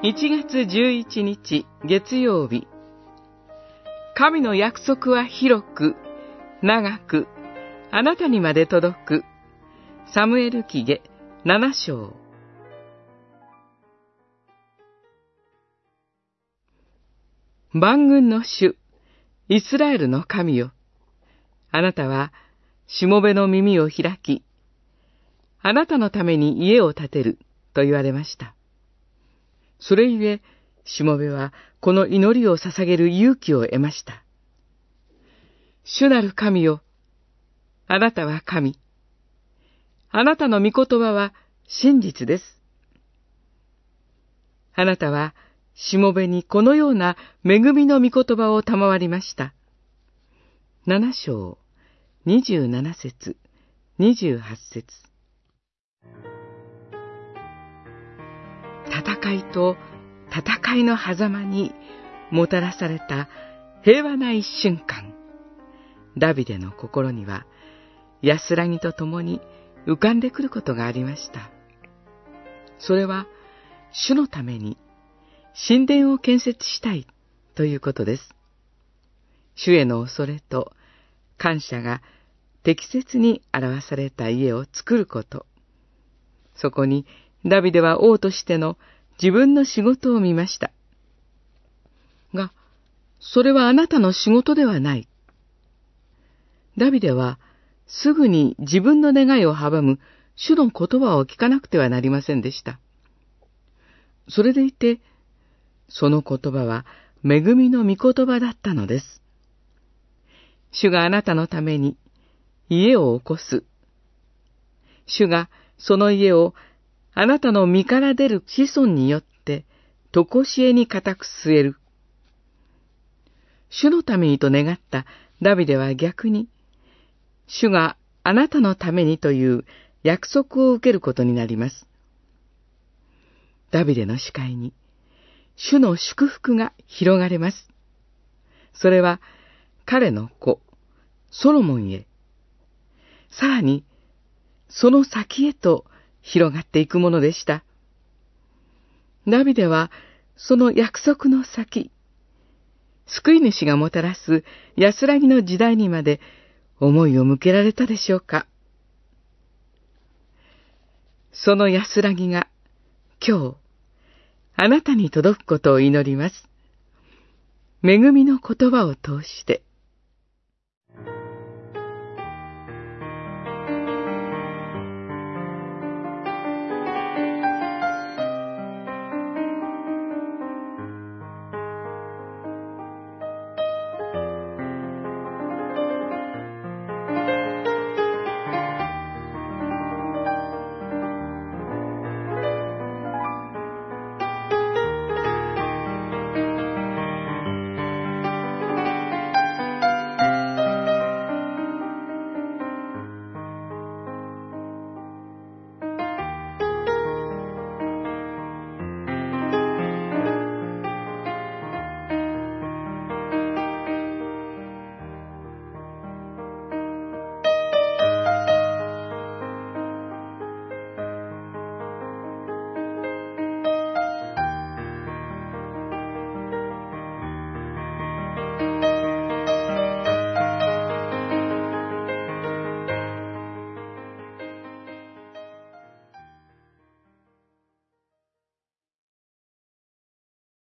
1月11日月曜日神の約束は広く、長く、あなたにまで届く。サムエル記下7章。万軍の主、イスラエルの神よ。あなたは、しもべの耳を開き、あなたのために家を建てる、と言われました。それゆえ、しもべは、この祈りを捧げる勇気を得ました。主なる神よ、あなたは神。あなたの御言葉は真実です。あなたは、しもべにこのような恵みの御言葉を賜りました。七章、二十七節、二十八節。戦いと戦いの狭間にもたらされた平和な一瞬間。ダビデの心には安らぎとともに浮かんでくることがありました。それは主のために神殿を建設したいということです。主への恐れと感謝が適切に表された家を作ること。そこにダビデは王としての自分の仕事を見ました。が、それはあなたの仕事ではない。ダビデはすぐに自分の願いを阻む主の言葉を聞かなくてはなりませんでした。それでいて、その言葉は恵みの御言葉だったのです。主があなたのために家を起こす。主がその家をあなたの身から出る子孫によって、とこしえに固く据える。主のためにと願ったダビデは逆に、主があなたのためにという約束を受けることになります。ダビデの視界に、主の祝福が広がれます。それは、彼の子、ソロモンへ、さらに、その先へと広がっていくものでした。ダビデは、その約束の先、救い主がもたらす安らぎの時代にまで思いを向けられたでしょうか。その安らぎが今日、あなたに届くことを祈ります。恵みの言葉を通して、